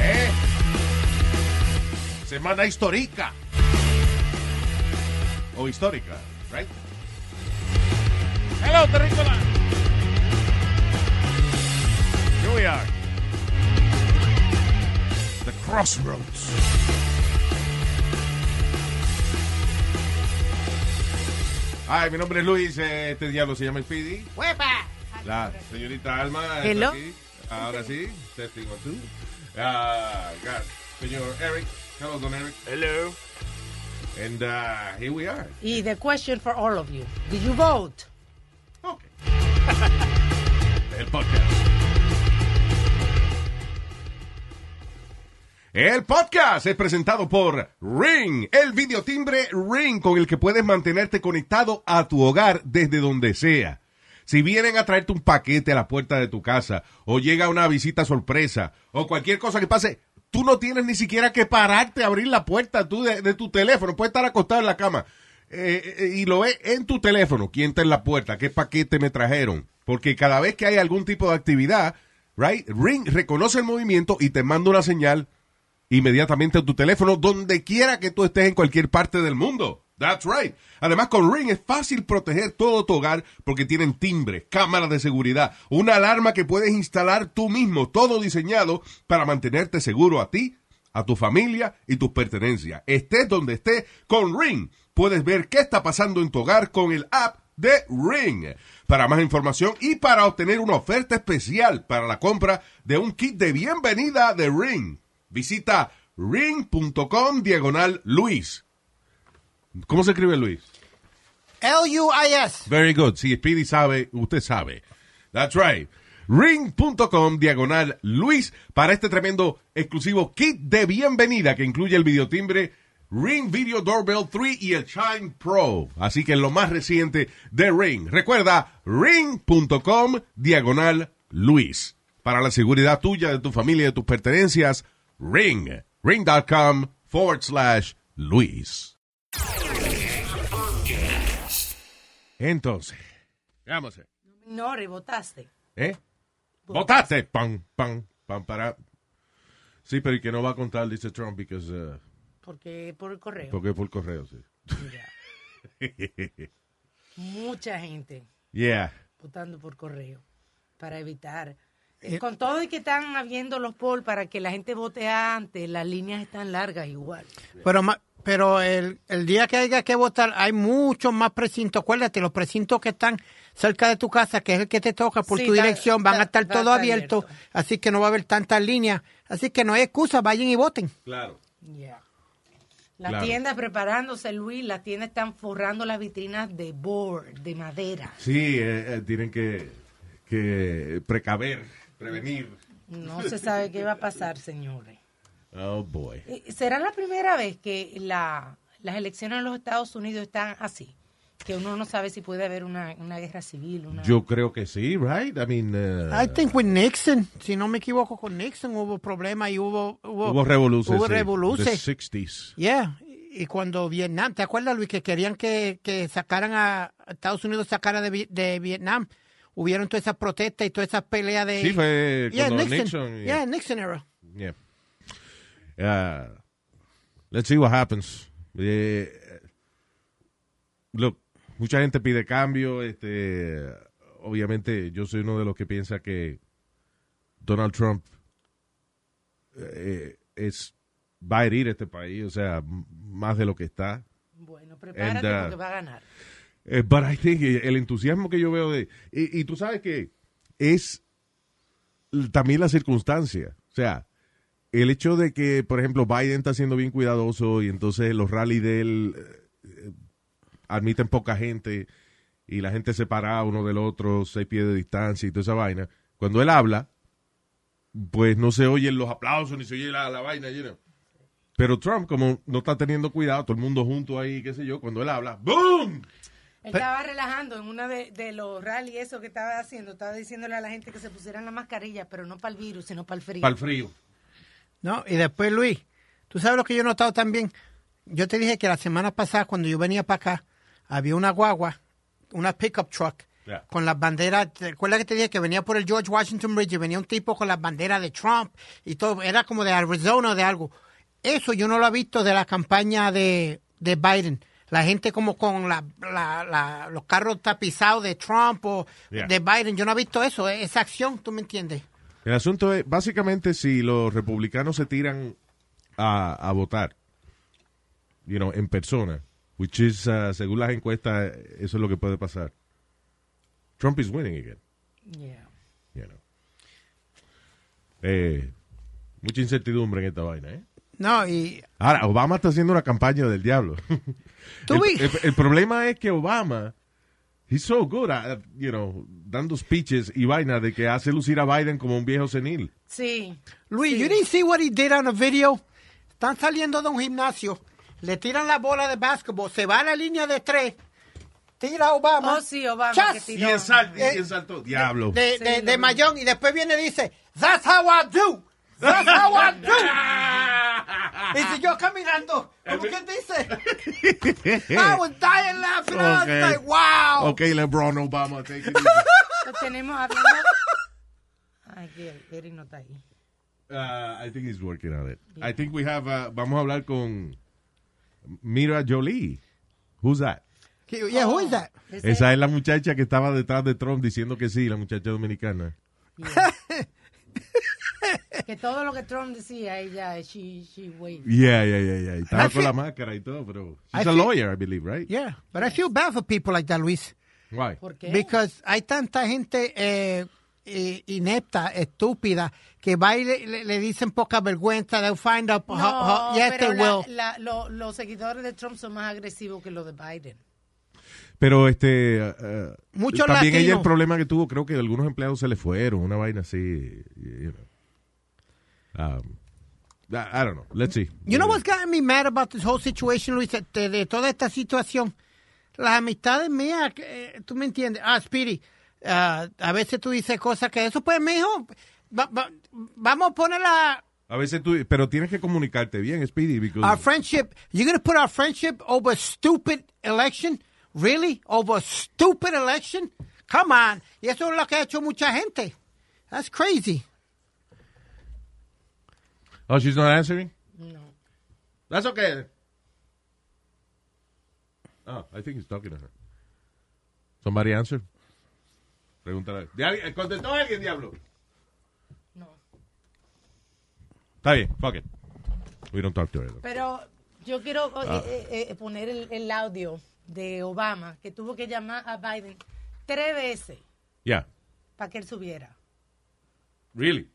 ¿Eh? Semana histórica. O histórica, right? Hello, Terrícola. Here we are. The Crossroads. Ay, mi nombre es Luis, este diablo se llama Speedy. ¡Huepa! La señorita Alma está Hello. aquí. Ahora sí, testing one, two. Ah, got señor Eric. Hello, don Eric. Hello. And uh, here we are. Y the question for all of you. Did you vote? Okay. El podcast. El podcast es presentado por Ring, el videotimbre Ring con el que puedes mantenerte conectado a tu hogar desde donde sea. Si vienen a traerte un paquete a la puerta de tu casa, o llega una visita sorpresa, o cualquier cosa que pase, tú no tienes ni siquiera que pararte a abrir la puerta tú de, tu teléfono. Puedes estar acostado en la cama eh, eh, y lo ves en tu teléfono. ¿Quién está en la puerta? ¿Qué paquete me trajeron? Porque cada vez que hay algún tipo de actividad, right, Ring reconoce el movimiento y te manda una señal inmediatamente a tu teléfono donde quiera que tú estés en cualquier parte del mundo. That's right. Además, con Ring es fácil proteger todo tu hogar porque tienen timbre, cámaras de seguridad, una alarma que puedes instalar tú mismo, todo diseñado para mantenerte seguro a ti, a tu familia y tus pertenencias. Estés donde estés, con Ring puedes ver qué está pasando en tu hogar con el app de Ring. Para más información y para obtener una oferta especial para la compra de un kit de bienvenida de Ring, visita ring.com diagonal Luis. ¿Cómo se escribe Luis? L-U-I-S. Very good. Si Speedy sabe, usted sabe. That's right. Ring.com diagonal Luis para este tremendo exclusivo kit de bienvenida que incluye el videotimbre Ring Video Doorbell 3 y el Chime Pro. Así que lo más reciente de Ring. Recuerda, ring.com diagonal Luis. Para la seguridad tuya, de tu familia y de tus pertenencias, Ring. Ring.com forward slash Luis. Entonces, vamos a ver. No, rebotaste. ¿Eh? Votaste. Pam, pam, pam, para. Sí, pero ¿y que no va a contar, dice Trump, because, uh, Porque por el correo. porque fue el correo, sí. Mucha gente yeah. votando por correo para evitar. eh, Con todo y que están habiendo los polls para que la gente vote antes, las líneas están largas igual. Pero, ma- pero el, el día que haya que votar hay muchos más precintos. Acuérdate, los precintos que están cerca de tu casa, que es el que te toca por Sí, tu dirección, van a estar va a todo abierto, abierto. así que no va a haber tantas líneas. Así que no hay excusa, vayan y voten. Claro. Yeah. Las Claro. tiendas preparándose, Luis, las tiendas están forrando las vitrinas de board, de madera. Sí, eh, eh, tienen que, que precaver, prevenir. No se sabe qué va a pasar, señores. Oh, boy. Eh, ¿Será la primera vez que la, las elecciones en los Estados Unidos están así? Que uno no sabe si puede haber una, una guerra civil. Una... Yo creo que sí, right? I mean, uh, I think with Nixon, si no me equivoco, con Nixon hubo problemas y hubo... Hubo, hubo revoluciones. Hubo revoluciones. The 60s. Yeah. Y cuando Vietnam, ¿te acuerdas, Luis, que querían que, que sacaran a Estados Unidos, sacara de, de Vietnam? Hubieron todas esas protestas y todas esas peleas de... Sí, fue Yeah, Nixon. Nixon, yeah, Nixon era. Yeah. Uh, let's see what happens. Eh, look, mucha gente pide cambio. Este, obviamente, yo soy uno de los que piensa que Donald Trump eh, es va a herir este país, o sea, más de lo que está. Bueno, prepárate And, uh, porque va a ganar. Eh, but I think el entusiasmo que yo veo de... Y, y tú sabes que es también la circunstancia. O sea, el hecho de que, por ejemplo, Biden está siendo bien cuidadoso y entonces los rallies de él eh, admiten poca gente y la gente separada uno del otro, seis pies de distancia y toda esa vaina. Cuando él habla, pues no se oyen los aplausos ni se oye la, la vaina, you know. Pero Trump, como no está teniendo cuidado, todo el mundo junto ahí, qué sé yo, cuando él habla, ¡boom! Él estaba relajando en una de, de los rallies, eso que estaba haciendo, estaba diciéndole a la gente que se pusieran la mascarilla, pero no para el virus, sino para el frío. Para el frío. No, y después, Luis, tú sabes lo que yo he notado también. Yo te dije que la semana pasada, cuando yo venía para acá, había una guagua, una pickup truck, Yeah. con las banderas. ¿Te acuerdas que te dije que venía por el George Washington Bridge y venía un tipo con las banderas de Trump y todo? Era como de Arizona o de algo. Eso yo no lo he visto de la campaña de, de Biden. La gente como con la, la- la- los carros tapizados de Trump o Yeah. de Biden. Yo no he visto eso, esa acción, ¿tú me entiendes? El asunto es, básicamente, si los republicanos se tiran a, a votar, you know, en persona, which is, uh, según las encuestas, eso es lo que puede pasar. Trump is winning again, Yeah. you know. Eh, mucha incertidumbre en esta vaina, ¿eh? No, y Ahora, Obama está haciendo una campaña del diablo. El, el- el problema es que Obama, he's so good at, you know, dando speeches y vaina de que hace lucir a Biden como un viejo senil. Sí. Luis, Sí. you didn't see what he did on the video. Están saliendo de un gimnasio, le tiran la bola de básquetbol, se va a la línea de tres, tira a Obama. Oh, sí, Obama, Chas. que Y tiró. en salto, Eh, y salto, diablo. de, de, Sí, de Mayón y después viene y dice, That's how I do. That's how I do. y siguió caminando. ¿Cómo que dice? I was dying laughing. I was Okay. like, wow. Ok, LeBron Obama, take it. Lo tenemos hablando. Ay, que Eric no está ahí. Uh, I think he's working on it. I think we have, uh, vamos a hablar con Mira Jolie. Who's that? Yeah, who is that? Esa es la muchacha que estaba detrás de Trump diciendo que sí, la muchacha dominicana. Que todo lo que Trump decía, ella, she, she waved. Yeah, yeah, yeah, yeah. Y Estaba I con la máscara y todo, pero I she's a feel- lawyer, I believe, right? Yeah, but I feel bad for people like that, Luis. Why? ¿Por qué? Because hay tanta gente eh, inepta, estúpida, que va y le, le- le dicen poca vergüenza. They'll find out. no, how- how- yes, pero they la- will. la- lo- los seguidores de Trump son más agresivos que los de Biden. Pero este, uh, Muchos también ella latinos. el problema que tuvo, creo que algunos empleados se le fueron, una vaina así, you know. Um, I, I don't know. Let's see. You know what's gotten me mad about this whole situation, Luis? De, de toda esta situación. Las amistades mías, eh, tú me entiendes. Ah, Speedy, ah, a veces tú dices cosas que eso, pues, mijo, va- va- vamos a poner la, A veces tú, pero tienes que comunicarte bien, Speedy, because our friendship. You're going to put our friendship over a stupid election? Really? Over a stupid election? Come on. Y eso es lo que ha hecho mucha gente. That's crazy. Oh, she's not answering? No. That's okay. Oh, I think he's talking to her. Somebody answer. Pregúntale. ¿De alguien- ¿Contestó alguien, diablo? No. Está bien, fuck it. We don't talk to her. Pero yo quiero Ah. eh, eh, eh, poner el, el audio de Obama, que tuvo que llamar a Biden tres veces Yeah. para que él subiera. Really?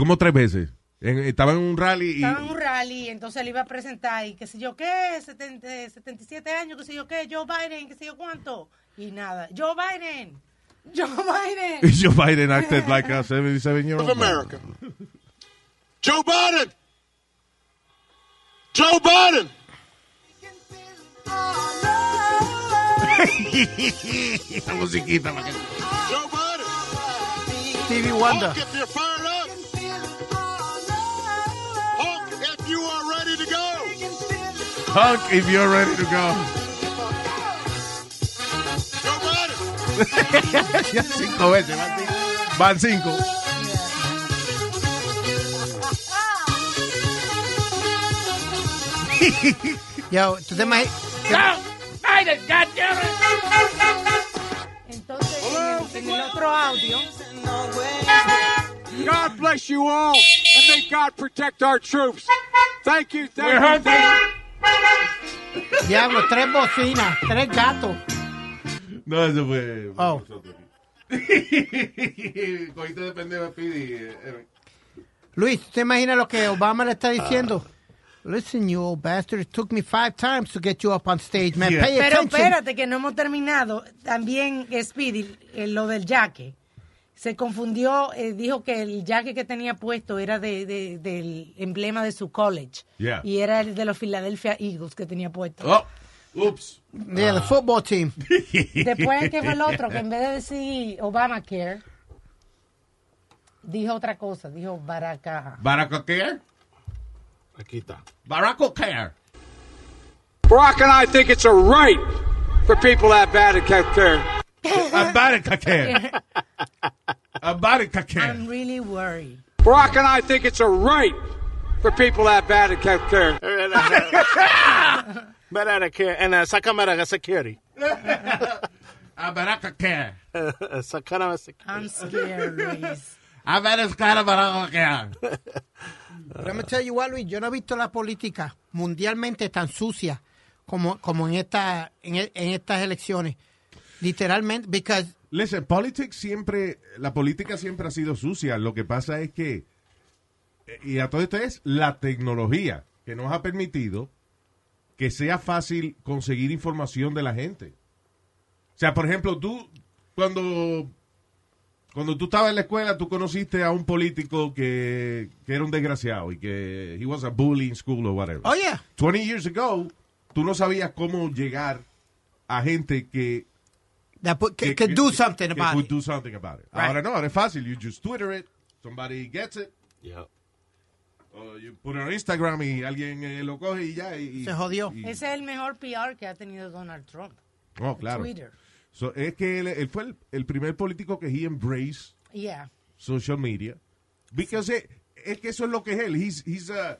¿Cómo tres veces? En- estaba en un rally y... Estaba en un rally, entonces le iba a presentar y qué sé yo qué, 70, 77 años, qué sé yo qué, Joe Biden, qué sé yo cuánto. Y nada, Joe Biden, Joe Biden. Joe Biden acted like a 77 year old. of America. Joe Biden. Joe Biden. La musiquita. Joe Biden. Stevie Wonder. Go. Hulk, if you're ready to go. Joe Biden. Ya cinco veces, van cinco. Van cinco. Yo, tú te imaginas. Entonces, en el, en el otro audio, God bless you all, and may God protect our troops. Thank you, thank you, thank you. Diablo, tres bocinas, tres gatos. No, eso fue. Oh. Cogiste de pendejo, Speedy. eh, Luis, ¿te imaginas lo que Obama le está diciendo? Listen, you old bastard, it took me five times to get you up on stage, man. Yeah. Pay Pero attention. espérate, que no hemos terminado. También Speedy, eh, lo del jaque. Se confundió, eh, dijo que el jaque que tenía puesto era de, de- del emblema de su college. Yeah. Y era el de los Philadelphia Eagles que tenía puesto. Oh, ups. Yeah, the football team. Después, ¿qué fue el otro? Que en vez de decir Obamacare, dijo otra cosa. Dijo Baraka. Barack Care. Aquí está. Barack Care. Barack and I think it's a right for people to have bad health care. Barack Care. Barack Care. I'm really worried. Barack and I think it's a right for people to have bad health care. Mira, que en esa cámara de security. Barack Care. De security. I'm scared, Luis. Barack Care. But I'm gonna tell you what, Luis, yo no he visto la política mundialmente tan sucia como, como en, esta, en, en estas elecciones. Literalmente, because Listen, politics siempre, la política siempre ha sido sucia. Lo que pasa es que, y a todo esto es la tecnología que nos ha permitido que sea fácil conseguir información de la gente. O sea, por ejemplo, tú, cuando, cuando tú estabas en la escuela, tú conociste a un político que, que era un desgraciado y que he was a bully in school or whatever. Oh, yeah. 20 years ago, tú no sabías cómo llegar a gente que that put, que- could do something about could it. do something about it. Right. Ahora no, ahora es fácil. You just Twitter it, somebody gets it, Yeah. or you put it on Instagram y alguien eh, lo coge y ya. Y, Se jodió. y- Ese es el mejor PR que ha tenido Donald Trump. oh, claro. Twitter. So, es que él, él fue el, el primer político que he embraced Yeah. social media. Because es que eso es lo que es él. He's, he's a,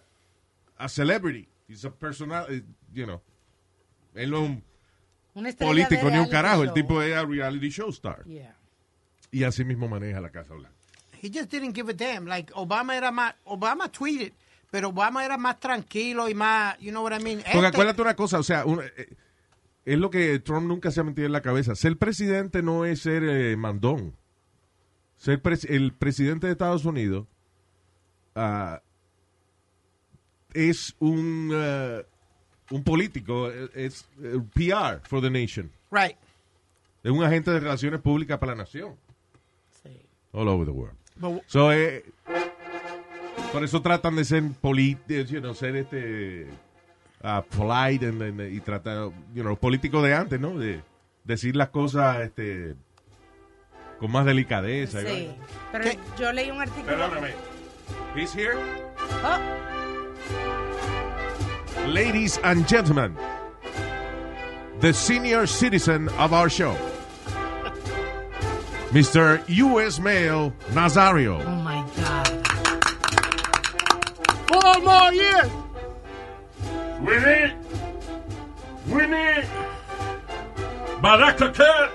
a celebrity. He's a personal, eh, you know. Él no es un político de ni un carajo. El tipo es a reality show star. Yeah. Y así mismo maneja la Casa Blanca. He just didn't give a damn. Like, Obama era más, Obama tweeted, pero Obama era más tranquilo y más, you know what I mean? Porque Este- acuérdate una cosa, o sea, un- eh, es lo que Trump nunca se ha metido en la cabeza. Ser presidente no es ser eh, mandón. Ser pres- el presidente de Estados Unidos ah, es un, eh, un político, eh, es eh, PR for the nation. Right. Es un agente de relaciones públicas para la nación. Sí. All over the world. But- So, eh, por eso tratan de ser políticos, you know, ser este ah, polite and- and- y tratar, you know, políticos de antes, ¿no? De decir las cosas este con más delicadeza. Sí. Pero ¿Qué? yo leí un artículo. Perdóname. He's here. Oh, Ladies and gentlemen, the senior citizen of our show, Mr. U.S. Mail Nazario. oh my God. Four more years. Winnie! Winnie! Baraka care!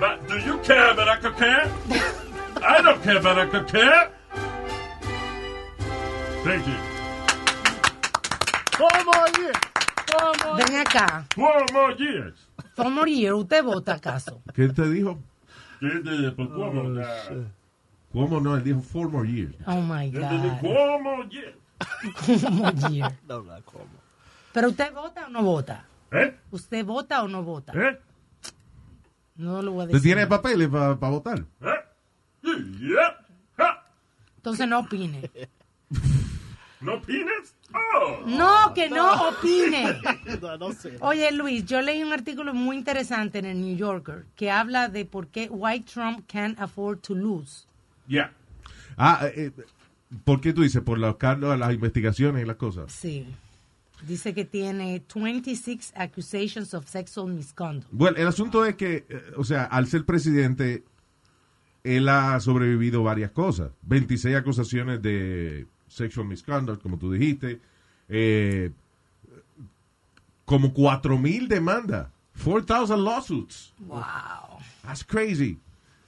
but do you care, about Baraka care? I don't care, about Baraka care! Thank you. Four more years. Four more Ven acá. Four more years. Four more years. ¿Usted vota acaso? ¿Qué te dijo? ¿Qué de- pues, ¿Cómo? na- ¿Cómo no? Él dijo four more years. Oh my ¿Qué de- God. Four more years. Four more years. No, no, ¿cómo? Pero usted vota o no vota? ¿Eh? ¿Usted vota o no vota? ¿Eh? No lo voy a ¿Te decir. tiene papeles para votar? ¿Eh? Yeah. Entonces no opine. ¿No opinas? Oh. No, que no opine. No, no sé. Oye, Luis, yo leí un artículo muy interesante en el New Yorker que habla de por qué why Trump can't afford to lose. Yeah. Ah, eh, ¿por qué tú dices? ¿Por los cargos, las investigaciones y las cosas? Sí. Dice que tiene 26 accusations of sexual misconduct. Bueno, el asunto es que, eh, o sea, al ser presidente, él ha sobrevivido varias cosas. 26 acusaciones de sexual misconduct, como tú dijiste. Eh, como 4.000 demandas. 4,000 lawsuits. Wow. That's crazy.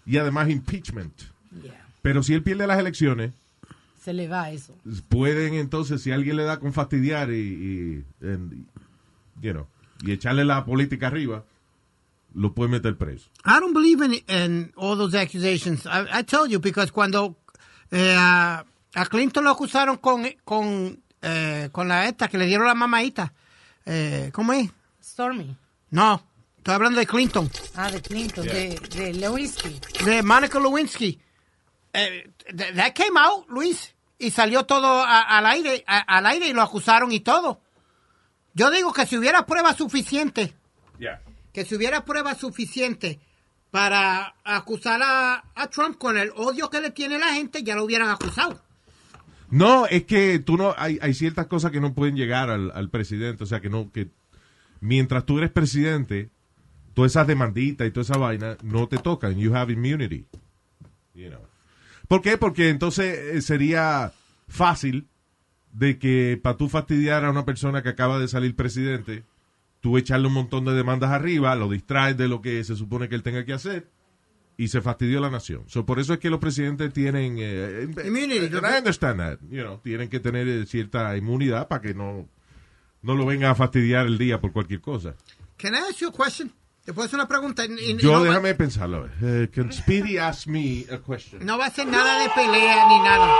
Y además impeachment. Yeah. Pero si él pierde las elecciones, Se le va eso. pueden entonces, si alguien le da con fastidiar y, y, and, you know, y echarle la política arriba, lo puede meter preso. I don't believe in, in all those accusations. I, I tell you, because cuando eh, a, Clinton lo acusaron con, con, eh, con la esta que le dieron la mamadita. Eh, ¿Cómo es? Stormy. No, estoy hablando de Clinton, Ah, de Clinton, de, de Lewinsky. de Monica Lewinsky. Eh, th- that came out, Luis, y salió todo a- al aire, a- al aire y lo acusaron y todo. Yo digo que si hubiera pruebas suficientes que si hubiera pruebas suficientes para acusar a, a Trump con el odio que le tiene la gente, ya lo hubieran acusado. No, es que tú no, hay, hay ciertas cosas que no pueden llegar al, al presidente, o sea que no, que mientras tú eres presidente, todas esas demanditas y toda esa vaina no te tocan. You have immunity. You know. ¿Por qué? Porque entonces eh, sería fácil de que para tú fastidiar a una persona que acaba de salir presidente, tú echarle un montón de demandas arriba, lo distraes de lo que se supone que él tenga que hacer y se fastidió la nación. So, por eso es que los presidentes tienen eh, eh, Immunity. and I understand that, you know, tienen que tener eh, cierta inmunidad para que no no lo vengan a fastidiar el día por cualquier cosa. Can I ask you a question? ¿Te puedo hacer una pregunta? Y- Yo no, va- déjame pensarlo. Eh, can Speedy ask me a question? no va a ser nada de pelea ni nada.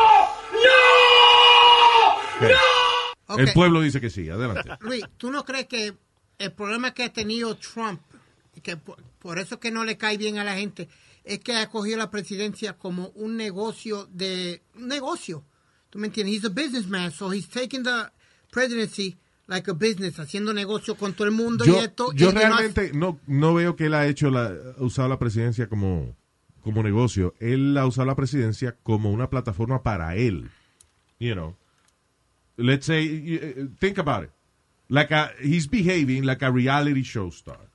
Ok. El pueblo dice que sí. Adelante. Luis, ¿tú no crees que el problema que ha tenido Trump, que por, por eso que no le cae bien a la gente, es que ha cogido la presidencia como un negocio de un negocio? ¿Tú me entiendes? He's a businessman, so he's taking the presidency like a business, haciendo negocio con todo el mundo Yo, y esto. yo y realmente no, no veo que él ha hecho la, ha usado la presidencia como, como negocio. Él ha usado la presidencia como una plataforma para él. You know. Let's say, eh, think about it. Like a, he's behaving like a reality show star.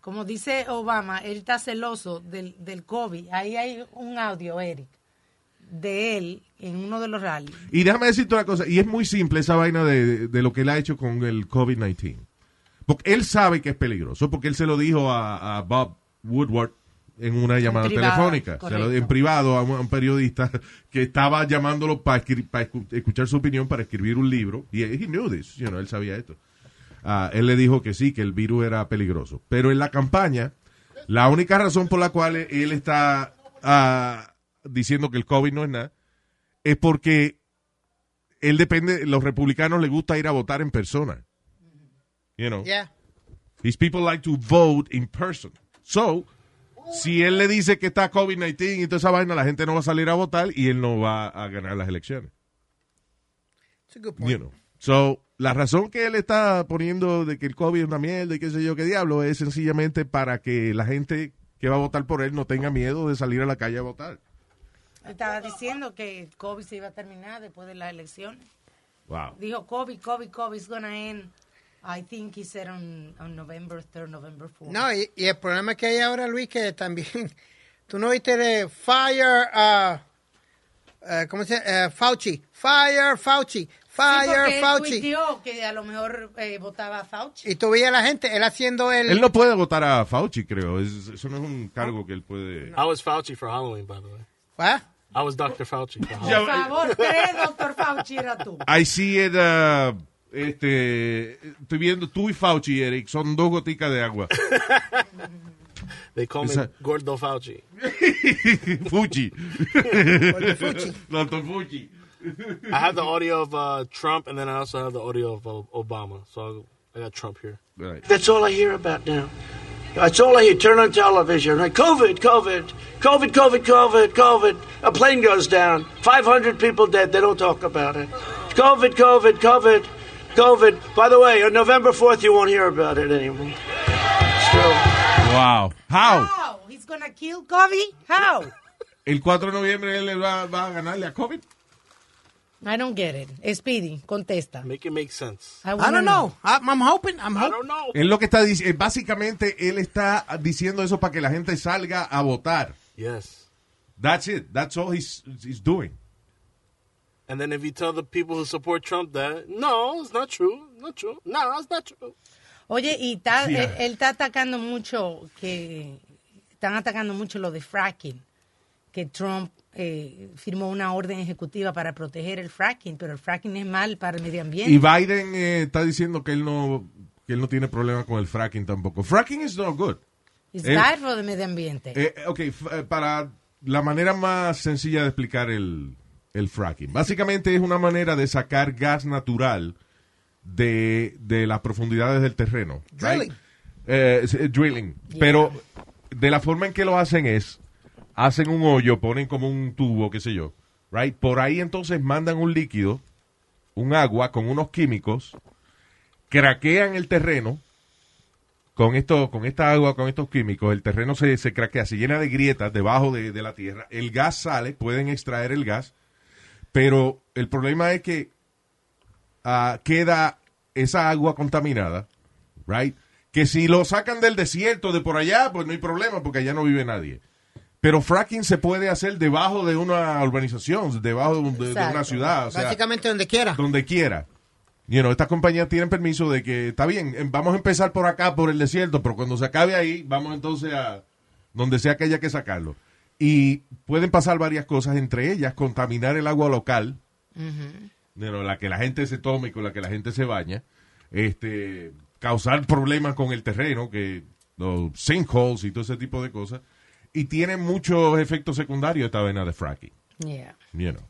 Como dice Obama, él está celoso del, del COVID. Ahí hay un audio, Eric, de él en uno de los rallies. Y déjame decirte una cosa, y es muy simple esa vaina de, de lo que él ha hecho con el COVID-19. Porque él sabe que es peligroso, porque él se lo dijo a, a Bob Woodward en una llamada privado, telefónica, en privado a un, a un periodista que estaba llamándolo para escuchar su opinión, para escribir un libro, y he knew this, you know, él sabía esto. Ah, él le dijo que sí, que el virus era peligroso. Pero en la campaña, la única razón por la cual él está ah, diciendo que el COVID no es nada, es porque él depende, los republicanos les gusta ir a votar en persona. You know, Yeah. these people like to vote in person. So, si él le dice que está COVID-19 y toda esa vaina, la gente no va a salir a votar y él no va a ganar las elecciones. It's a good point. You know. So, la razón que él está poniendo de que el COVID es una mierda y qué sé yo qué diablo es sencillamente para que la gente que va a votar por él no tenga miedo de salir a la calle a votar. Estaba diciendo que el COVID se iba a terminar después de las elecciones. Wow. Dijo COVID, COVID, COVID is gonna end. I think he said on, on November 3rd, November 4th. No, y, y el problema que hay ahora, Luis, que también, tú no viste de Fire, uh, uh, ¿cómo se llama? Uh, Fauci, Fire Fauci, Sí, Fire él Fauci. tuiteó que a lo mejor eh, votaba a Fauci. Y tú veías a la gente, él haciendo el... Él no puede votar a Fauci, creo. Es- eso no es un cargo que él puede... I was Fauci for Halloween, by the way. ¿Ah? I was Dr. Fauci for Halloween. Por favor, tres, doctor Fauci era tú. I see it, uh, este, estoy viendo tú y Fauci, Eric, son dos goticas de agua. They call me Esa- Gordo Fauci. Fuji. Fuji. Doctor Fuji. I have the audio of uh, Trump, and then I also have the audio of uh, Obama. So I got Trump here. Right. That's all I hear about now. That's all I hear. Turn on television. Right? COVID, COVID, COVID, COVID, COVID, COVID. A plane goes down. 500 people dead. They don't talk about it. COVID, COVID, COVID, COVID. By the way, on November 4th, you won't hear about it anymore. Still. Wow. How? How? He's gonna kill COVID? How? El 4 de noviembre él le va, va a ganarle a COVID. I don't get it. Speedy, contesta. Make it make sense. I don't know. I'm, I'm hoping, I'm I hoping. don't know. Él lo que está diciendo, básicamente él está diciendo eso para que la gente salga a votar. Yes. That's it. That's all he's, he's doing. And then if you tell the people who support Trump that, no, it's not true. Not true. No, it's not true. Oye, y él, él está atacando mucho, que están atacando mucho lo de fracking, que Trump eh, firmó una orden ejecutiva para proteger el fracking, pero el fracking es mal para el medio ambiente. Y Biden eh, está diciendo que él no que él no tiene problema con el fracking tampoco. Fracking is not good. Es El- bad for the medio ambiente. Eh, ok, eh, para la manera más sencilla de explicar el, el fracking. Básicamente es una manera de sacar gas natural de, de las profundidades del terreno. right? Drilling. Eh, eh, drilling. Pero de la forma en que lo hacen es, hacen un hoyo, ponen como un tubo, qué sé yo. Right? Por ahí entonces mandan un líquido, un agua con unos químicos, craquean el terreno con esto, con esta agua, con estos químicos, el terreno se, se craquea, se llena de grietas debajo de, de la tierra, el gas sale, pueden extraer el gas, pero el problema es que ah, queda esa agua contaminada, right? Que si lo sacan del desierto de por allá, pues no hay problema, porque allá no vive nadie. Pero fracking se puede hacer debajo de una urbanización, debajo de, de- una ciudad, o sea, Básicamente donde quiera. donde quiera. You know, estas compañías tienen permiso de que, está bien, em, vamos a empezar por acá, por el desierto, pero cuando se acabe ahí, vamos entonces a donde sea que haya que sacarlo. Y pueden pasar varias cosas, entre ellas contaminar el agua local, you know, la que la gente se toma y con la que la gente se baña, este, causar problemas con el terreno, que los sinkholes y todo ese tipo de cosas, y tiene muchos efectos secundarios esta vena de fracking, Yeah. you know.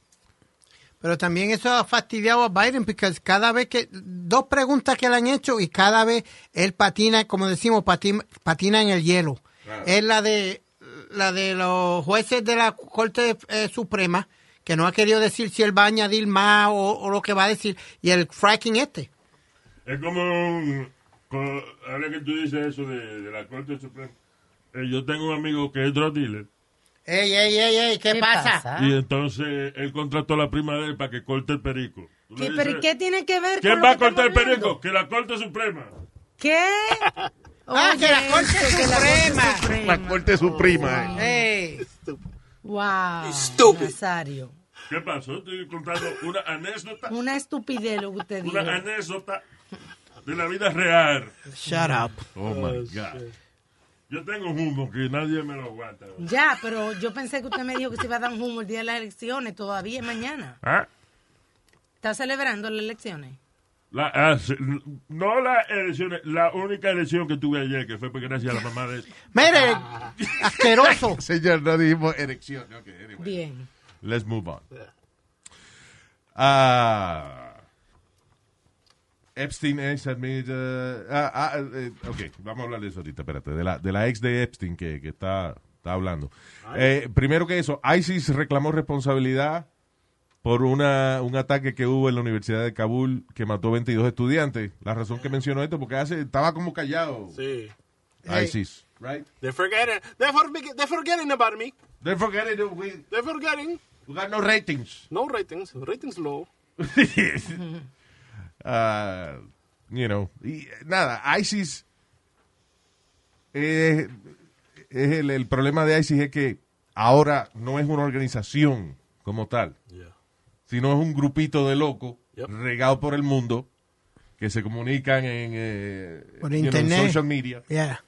Pero también eso ha fastidiado a Biden porque cada vez que, dos preguntas que le han hecho y cada vez él patina, como decimos, patina, patina en el hielo. Es la de, la de los jueces de la Corte eh, Suprema, que no ha querido decir si él va a añadir más o, o lo que va a decir, y el fracking este. Es como un- ahora que tú dices eso de, de la Corte Suprema. Eh, yo tengo un amigo que es drug dealer. Ey, ey, ey, ey, ¿qué, ¿Qué pasa? pasa? Y entonces él contrató a la prima de él para que corte el perico. Tú le ¿Qué, dices, ¿Pero ¿y qué tiene que ver ¿Quién con va a cortar el perico? Que la Corte Suprema. ¿Qué? Ah, que la Oye, Corte eso, que la Corte Suprema. La Corte Suprema. Ey. Wow. Stupid. Nazario. ¿Qué pasó? Estoy contando una anécdota. Una estupidez lo que usted dijo. Una anécdota de la vida real. Shut up. Oh my God. Yo tengo un humo que nadie me lo aguanta. Ya, pero yo pensé que usted me dijo que se iba a dar un humo el día de las elecciones. Todavía es mañana. ¿Ah? ¿Está celebrando las elecciones? La- ah, no las elecciones, la única elección que tuve ayer, que fue porque gracias a la mamá de... Mire, asqueroso. Señor, no dijimos erección. Okay, anyway. Bien. Let's move on. Ah, Epstein ex admit, uh, ah, ah, eh, ok, vamos a hablar de eso ahorita, espérate, de la, de la ex de Epstein que, que está, está hablando. Eh, primero que eso, ISIS reclamó responsabilidad por una, un ataque que hubo en la Universidad de Kabul que mató 22 estudiantes. La razón que menciono esto, porque hace, estaba como callado Sí. ISIS, right? They're forgetting. They're, for, they're forgetting about me. They're forgetting we, They're forgetting. we got no ratings. No ratings. Ratings low. Ah, you know, y, nada, ISIS eh, es el, el problema de ISIS es que ahora no es una organización como tal, Yeah. sino es un grupito de locos Yep. regado por el mundo que se comunican en, eh, Por you know, internet. social media Yeah.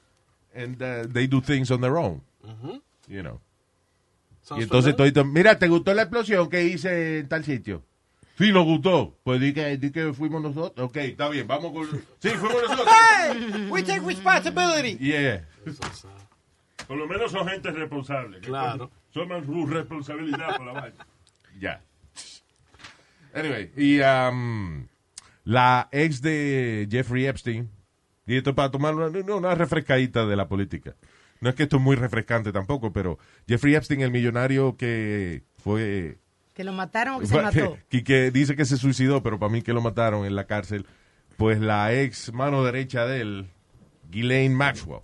and uh, they do things on their own, you know. Sounds Y entonces todito, mira, ¿te gustó la explosión que hice en tal sitio? Sí, nos gustó. Pues di que, di que fuimos nosotros. Ok, está bien, vamos con... Sí, fuimos nosotros. Hey, we take responsibility. Yeah. Por lo menos son gente responsable. Claro. Toman su responsabilidad por la vaina. Ya. Anyway, y um, la ex de Jeffrey Epstein, y esto para tomar una, una refrescadita de la política. No es que esto es muy refrescante tampoco, pero Jeffrey Epstein, el millonario que fue ¿Que lo mataron o que se mató? Que, que dice que se suicidó, pero para mí que lo mataron en la cárcel. Pues la ex mano derecha de él, Ghislaine Maxwell,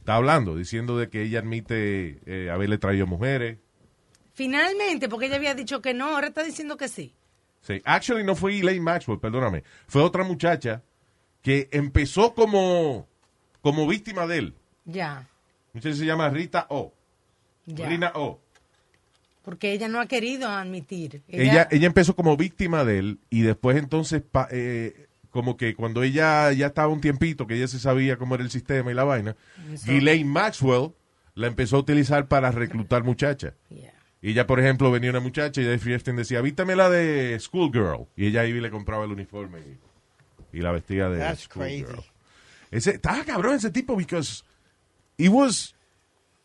está hablando, diciendo de que ella admite eh, haberle traído mujeres. Finalmente, porque ella había dicho que no, ahora está diciendo que sí. Sí. Actually, no fue Ghislaine Maxwell, perdóname. Fue otra muchacha que empezó como, como víctima de él. Ya, Muchacha se llama Rita O. Rina O. Porque ella no ha querido admitir. ella, ella empezó como víctima de él y después entonces pa- eh, como que cuando ella ya estaba un tiempito que ella se sabía cómo era el sistema y la vaina, Eso. Ghislaine Maxwell la empezó a utilizar para reclutar muchachas. Ya. Y ella, por ejemplo, venía una muchacha y Jeffrey Epstein decía, vístame la de Schoolgirl. Y ella iba y le compraba el uniforme y, y la vestía de That's Schoolgirl. crazy. Ese, estaba cabrón ese tipo, because it was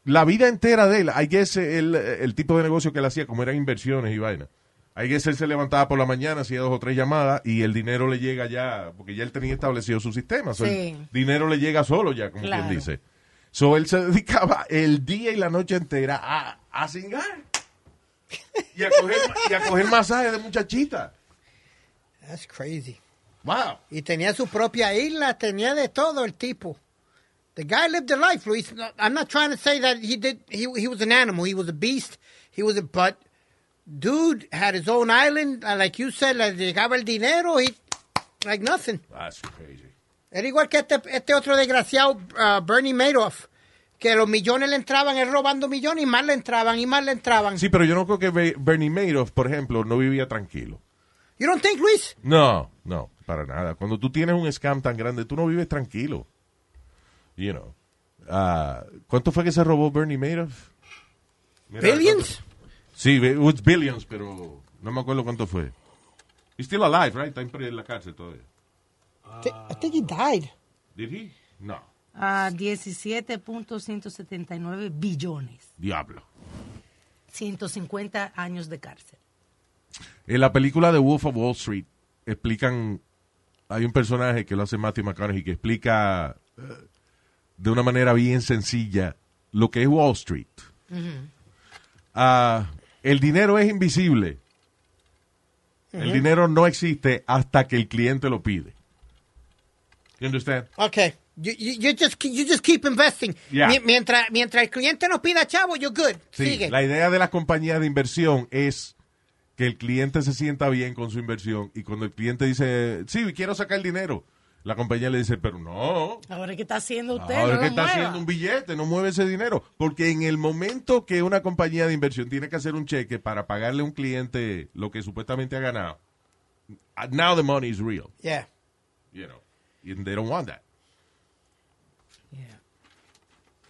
la vida entera de él. I guess el, el tipo de negocio que él hacía, como eran inversiones y vaina. I guess él se levantaba por la mañana, hacía dos o tres llamadas y el dinero le llega ya, porque ya él tenía establecido su sistema. Sí. El dinero le llega solo ya, como Claro. quien dice. So él se dedicaba el día y la noche entera a, a cingar. Y a coger, y a coger masajes de muchachita. That's crazy. Wow. Y tenía su propia isla, tenía de todo el tipo. The guy lived a life, Luis. I'm not trying to say that he did. He he was an animal. He was a beast. He was a but. Dude had his own island, uh, like you said. Le llegaba el dinero. He like nothing. That's crazy. Era igual que este, este otro desgraciado, uh, Bernie Madoff, que los millones le entraban, él robando millones y más le entraban y más le entraban. Sí, pero yo no creo que Be- Bernie Madoff, por ejemplo, no vivía tranquilo. You don't think, Luis? No, no, para nada. Cuando tú tienes un scam tan grande, tú no vives tranquilo. You know. Ah, ¿Cuánto fue que se robó Bernie Madoff? Mira, Billions? Sí, it was billions, pero no me acuerdo cuánto fue. He's still alive, right? Está en la cárcel todavía. I think he died. Did he? No. A 17.179 billones. Diablo. 150 años de cárcel. En la película de Wolf of Wall Street explican, hay un personaje que lo hace Matthew McConaughey que explica de una manera bien sencilla lo que es Wall Street. Ah, el dinero es invisible. El Ujú. dinero no existe hasta que el cliente lo pide. You understand? Okay. You, you, you just you just keep investing. Yeah. Mi- Mientras, mientras el cliente nos pida chavo, you're good. Sí, Sigue. la idea de las compañías de inversión es que el cliente se sienta bien con su inversión y cuando el cliente dice, sí, quiero sacar el dinero, la compañía le dice, pero no, Ahora, ¿qué está haciendo usted? ahora No que está mueva. haciendo un billete, no mueve ese dinero. Porque en el momento que una compañía de inversión tiene que hacer un cheque para pagarle a un cliente lo que supuestamente ha ganado, uh, now the money is real, Yeah. you know, and they don't want that.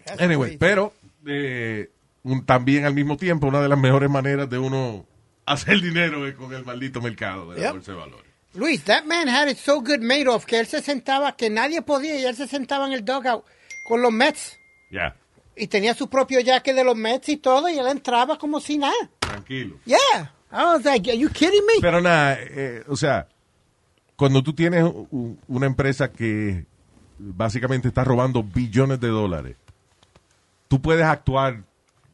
That's Anyway, crazy. pero eh, un- también al mismo tiempo una de las mejores maneras de uno hacer dinero es con el maldito mercado de la Yep. bolsa de valores. Luis, that man had it so good made off que él se sentaba, que nadie podía, y él se sentaba en el dugout con los Mets. Ya, Y tenía su propio jaque de los Mets y todo, y él entraba como si nada. tranquilo. Yeah. I was like, are you kidding me? Pero nada, eh, o sea, cuando tú tienes una empresa que básicamente está robando billones de dólares, tú puedes actuar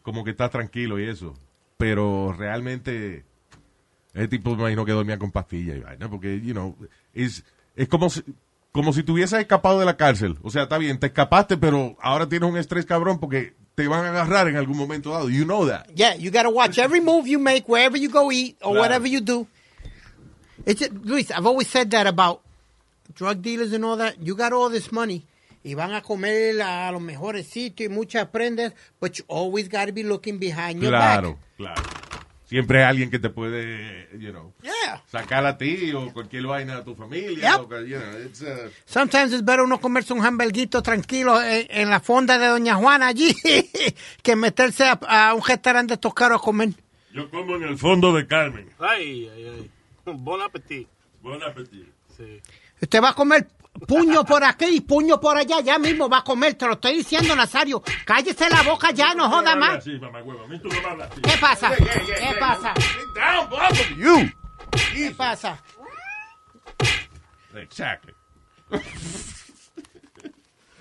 como que estás tranquilo y eso, pero realmente ese tipo me imagino que dormía con pastillas y vaina, porque, you know, es, es como si, como si te hubieses escapado de la cárcel. O sea, está bien, te escapaste, pero ahora tienes un estrés cabrón porque te van a agarrar en algún momento dado. You know that. Yeah, you got to watch every move you make, wherever you go eat, or Claro. whatever you do. It's Luis, I've always said that about drug dealers and all that. You got all this money. Y van a comer a los mejores sitios y muchas prendas, but you always got to be looking behind your Claro, back. claro. Siempre hay alguien que te puede, you know, Yeah. sacar a ti o cualquier vaina a tu familia. Yep. o you know, it's, uh, Sometimes it's better uno comerse un hamburguito tranquilo en, en la fonda de Doña Juana allí que meterse a, a un restaurante de estos caros a comer. Yo como en el fondo de Carmen. Ay, ay, ay. Bon appetit. Buen apetito. Sí. Usted va a comer puño por aquí y puño por allá, ya mismo va a comer, te lo estoy diciendo, Nazario. Cállese la boca ya, no joda más. ¿Qué pasa? ¿Qué pasa? ¿Qué pasa? Exactly.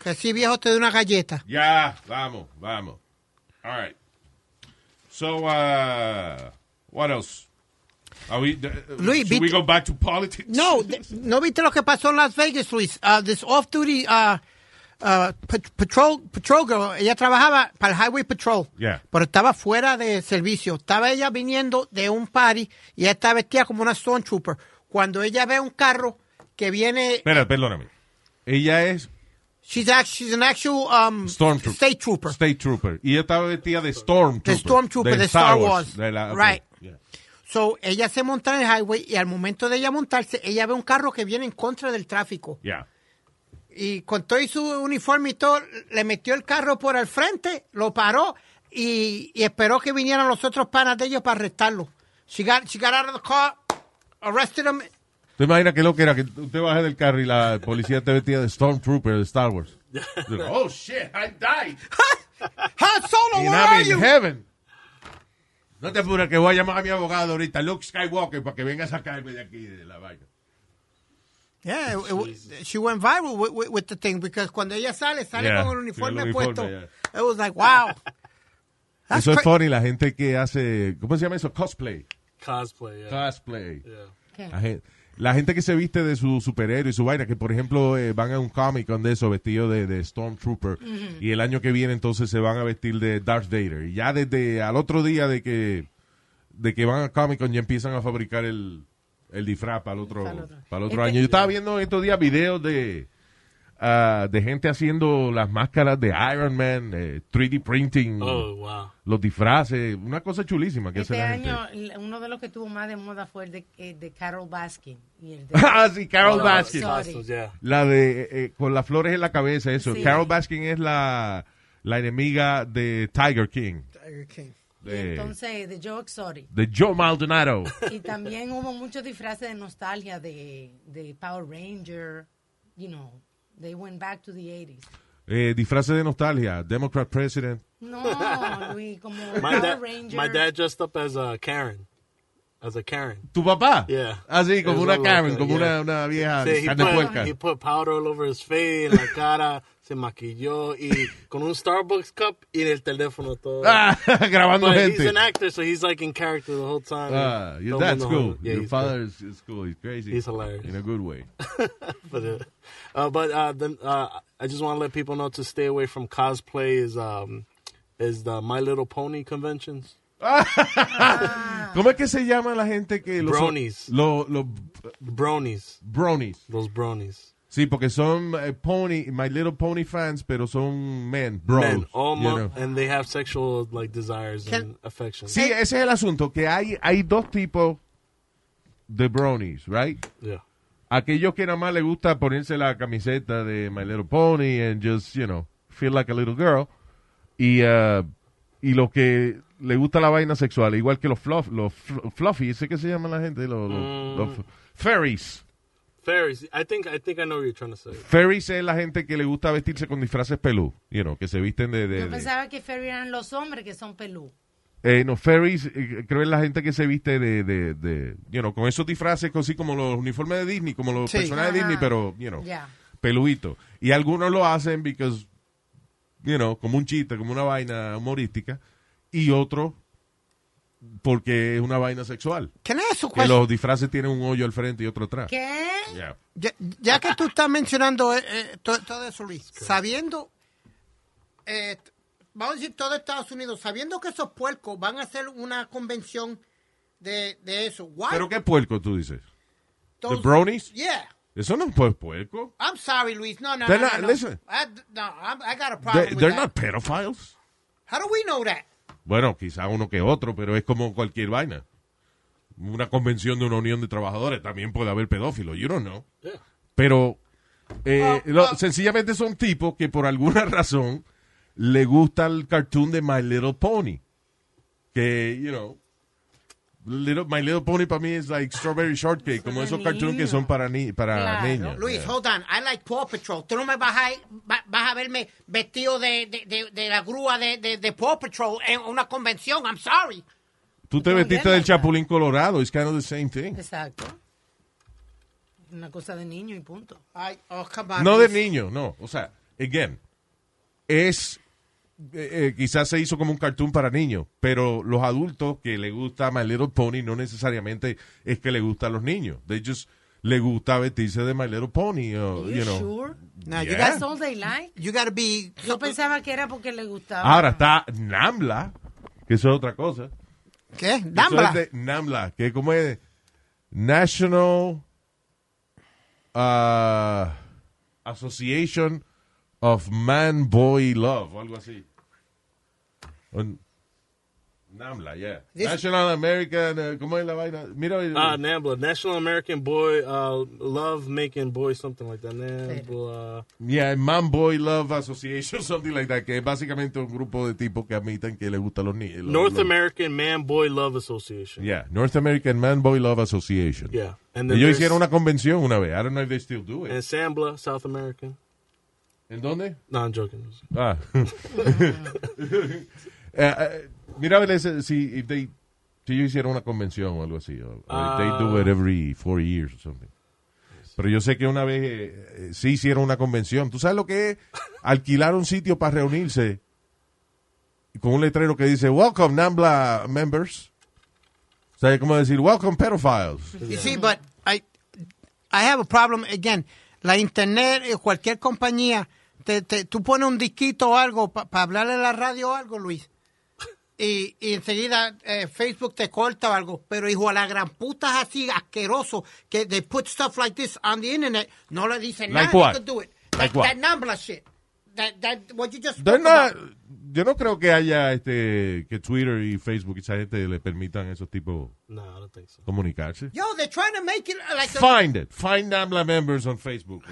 Que si viejo te doy una galleta. Ya, vamos, vamos. All right. So, uh, what else? We, uh, Luis, we viste- go back to politics? No, ¿no viste lo que pasó en Las Vegas, Luis? Uh, this off-duty uh, uh, pat- patrol, patrol girl, ella trabajaba para el Highway Patrol, Yeah. pero estaba fuera de servicio. Estaba ella viniendo de un party y ella estaba vestida como una stormtrooper. Cuando ella ve un carro que viene, Espera, perdóname. Ella es she's, act- she's an actual um, Stormtrooper. state trooper. State Trooper. Y ella estaba vestida de Stormtrooper. De Stormtrooper, de Star Wars. De la- Right. yeah. So, ella se monta en el highway y al momento de ella montarse, ella ve un carro que viene en contra del tráfico. Yeah. y con todo y su uniforme y todo, le metió el carro por el frente, lo paró y, y esperó que vinieran los otros panas de ellos para arrestarlo. She got, she got out of the car, arrested him. ¿Te imaginas qué lo que era? Que tú te bajes del carro y la policía te vestía de Stormtrooper de Star Wars. oh shit, I died. Han Solo, where are in you? heaven. No te apures que voy a llamar a mi abogado ahorita, Luke Skywalker, para que venga a sacarme de aquí de la vaina. Yeah, it- it- she went viral with, with, with the thing because cuando ella sale, sale Yeah, con el uniforme puesto. It was like, wow. That's Eso es funny, la gente que hace, ¿cómo se llama eso? Cosplay. Cosplay, yeah. Cosplay. Yeah. La gente que se viste de su superhéroe y su vaina, que por ejemplo eh, van a un Comic Con de eso vestido de, de Stormtrooper y el año que viene entonces se van a vestir de Darth Vader. Y ya desde al otro día de que de que van a Comic Con ya empiezan a fabricar el, el disfraz para el otro, Para el otro. para el otro Este- año. Yo estaba viendo estos días videos de ah, de gente haciendo las máscaras de Iron Man, eh, 3D printing, Oh, wow. los disfraces, una cosa chulísima que hace Este la gente. año, uno de los que tuvo más de moda fue el de, eh, de Carol Baskin. Y el de, Ah, sí, Carol Oh, Baskin. sorry. La de eh, con las flores en la cabeza, eso. Sí. Carol Baskin es la, la enemiga de Tiger King, Tiger King. de, entonces, de Joe Exotic. de Joe Maldonado. Y también hubo muchos disfraces de nostalgia de, de Power Ranger. You know, they went back to the 80s. Eh, disfraces de nostalgia, Democrat President. No, Luis, como My Power dad, Ranger. my dad dressed up as a Karen. As a Karen. ¿Tu papá? Yeah. Así, como It was una all Karen, like como that, una, una vieja Sí, he, put, he put powder all over his face, la cara, se maquilló y con un Starbucks cup y en el teléfono todo. Ah, grabando But he's gente. an actor, so he's like in character the whole time. Ah, your dad's cool. Yeah, Your he's father is, is cool. He's crazy. He's hilarious. In a good way. but uh, uh, but uh, then uh, I just want to let people know to stay away from cosplay. Is um is the My Little Pony conventions? ¿Cómo es que se llama la gente que los Bronies. Los los Bronies, bronies. those bronies. Sí, porque son eh, Pony, My Little Pony fans, pero son men, bros. Men, all you mo- know. and they have sexual like desires Can- and affections. Sí, ese es el asunto, que hay, hay dos tipos de bronies, right? Yeah. Aquellos que nada más le gusta ponerse la camiseta de My Little Pony and just, you know, feel like a little girl. Y, uh, y los que le gusta la vaina sexual, igual que los, fluff, los fl- fluffy, ¿ese que se llama la gente? Los, los- Mm. los fairies. Fairies. I think I think I know what you're trying to say. Fairies es la gente que le gusta vestirse con disfraces pelú, you know, que se visten de... de- Yo de- pensaba que fairy eran los hombres que son pelú. Eh, no, fairies, eh, creo es la gente que se viste de, de, de, you know, con esos disfraces así como los uniformes de Disney, como los Sí. personajes de. Disney, pero, you know, peluito. Y algunos lo hacen because, you know, como un chiste, como una vaina humorística, y otros porque es una vaina sexual. Ask a Que los disfraces tienen un hoyo al frente y otro atrás. ¿Qué? Yeah. Ya, ya que tú estás mencionando eh, eh, to- todo, eso, Luis, sabiendo, eh, vamos a decir todo Estados Unidos, sabiendo que esos puercos van a hacer una convención de, de eso, why? ¿Pero qué puerco tú dices? ¿The those- bronies? Yeah. Eso no es pu- puerco. I'm sorry, Luis. No, no, They're no, not- no, no. listen. I, no, I'm- I got a problem They, with they're that. not pedophiles. How do we know that? Bueno, quizá uno que otro, pero es como cualquier vaina. Una convención de una unión de trabajadores también puede haber pedófilos, you don't know. Yeah. Pero eh, lo- sencillamente son tipos que por alguna razón le gusta el cartoon de My Little Pony. Que, you know, Little- My Little Pony para mí es like Strawberry Shortcake, como esos cartoons que son para, ni para Claro. niños. Luis, Yeah. hold on. I like Paw Patrol. Tú no me vas a, va- vas a verme vestido de, de, de, de la grúa de, de, de Paw Patrol en una convención. I'm sorry. Tú te vestiste del. Chapulín Colorado, it's kind of the same thing. Exacto. Una cosa de niño y punto. Ay, oh, come on. No de niño, no. O sea, again, es. Eh, eh, quizás se hizo como un cartoon para niños, pero los adultos que le gusta My Little Pony no necesariamente es que le gusta a los niños. De ellos le gusta vestirse de My Little Pony, o, You you know. sure? No, you Yeah. That's got all they like. you gotta be. Yo pensaba que era porque le gustaba. Ahora está Nambla, que eso es otra cosa. ¿Qué? Eso Dambla. es de Nambla, que como es National uh, Association of Man Boy Love, o algo así. Un- Nambla, yeah. This- National American, uh, ¿cómo es la vaina? Mira, Ah, NAMBLA, National American Boy uh, Love Making Boy, something like that. NAMBLA. yeah, Man Boy Love Association, something like that, que es básicamente un grupo de tipos que admiten que le gustan los niños. North American Man Boy Love Association. Yeah, North American Man Boy Love Association. Yeah. And Ellos hicieron una convención una vez. I don't know if they still do it. And SAMBLA, South American. ¿En dónde? No, I'm joking. Ah. Mira a ver ese- si, if they- si ellos hicieran una convención o algo así. O, or if they do it every four years or something. Pero yo sé que una vez eh, eh, sí hicieron una convención. ¿Tú sabes lo que es alquilar un sitio para reunirse con un letrero que dice Welcome Nambla members? O sea, es como decir Welcome pedophiles. You see, but I, I have a problem again. La internet, cualquier compañía, te, te- tú pones un disquito o algo para hablarle a la radio o algo, Luis. Y, y enseguida eh, Facebook te corta o algo. Pero hijo a la gran puta es así asqueroso que they put stuff like this on the internet. No le dicen Like nada. what? Could do it. Like that, what? that Nambla shit. That, that, what you just not- yo no creo que haya este que Twitter y Facebook y esa gente le permitan a esos tipos No, I don't think so. comunicarse. Yo, they're trying to make it like a- Find it. Find Nambla members on Facebook.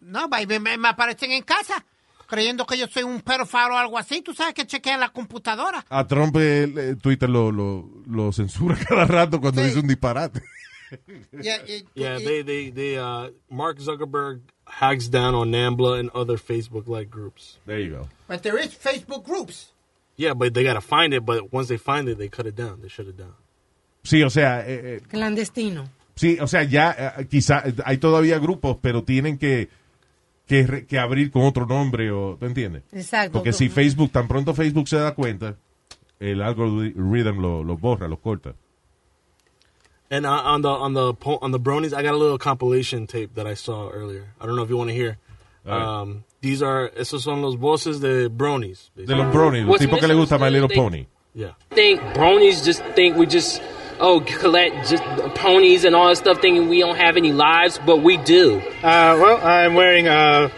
No, baby, me, me aparecen en casa creyendo que yo soy un pedófilo o algo así. Tú sabes que chequean la computadora. A Trump eh, eh, Twitter lo, lo, lo censura cada rato cuando Sí. dice un disparate. Yeah, y- Yeah, y- they they they uh Mark Zuckerberg hacks down on Nambla and other Facebook like groups. There you go. But there is Facebook groups. Yeah, but they gotta find it. But once they find it, they cut it down. They shut it down. Sí, o sea, eh, eh, Clandestino. sí, o sea, ya eh, quizá eh, hay todavía grupos, pero tienen que, que, que abrir con otro nombre, o, ¿tú entiendes? Exacto. Porque si Facebook, tan pronto Facebook se da cuenta, el algoritmo lo, lo borra, lo corta. And uh, on the on the on the bronies, I got a little compilation tape that I saw earlier. I don't know if you want to hear. Um, these are esos son los voces de bronies. De los bronies, los tipos que le gusta My Little Pony. Yeah. think bronies just think we just oh collect just ponies and all that stuff, thinking we don't have any lives, but we do. Uh, well, I'm wearing uh,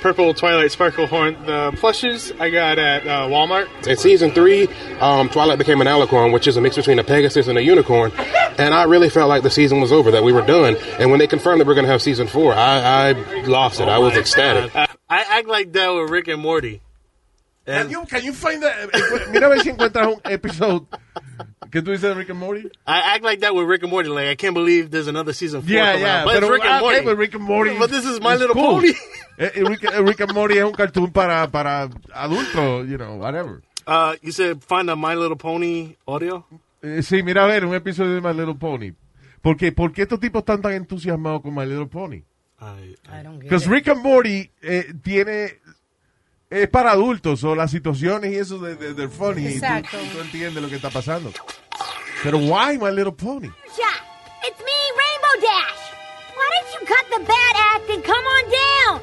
purple Twilight Sparkle Horn. The plushes I got at uh, Walmart. In season three, um, Twilight became an alicorn, which is a mix between a Pegasus and a unicorn. And I really felt like the season was over, that we were done. And when they confirmed that we are going to have season four, I, I lost it. I was ecstatic. I, I act like that with Rick and Morty. Can you, can you find that? eh, Mira a ver si encuentras un episodio que tú dices de Rick and Morty. I act like that with Rick and Morty. Like I can't believe there's another season four. Yeah, yeah. But it's Rick and Morty. okay, but Rick and Morty. But this is My Little cool. Pony. Eh, eh, Rick, eh, Rick and Morty es un cartoon para, para adultos, you know, whatever. Uh, you said find a My Little Pony audio. Eh, sí, mira a ver, un episodio de My Little Pony. Porque, ¿Por qué estos tipos están tan entusiasmados con My Little Pony? I, I don't get Because. Rick and Morty eh, tiene... Es para adultos, o las situaciones y eso de, de, they're funny. tú- Exacto. Y tú, entiendes lo que está pasando. Pero why My Little Pony? Jack, it's me, Rainbow Dash. Why don't you cut the bad act and come on down?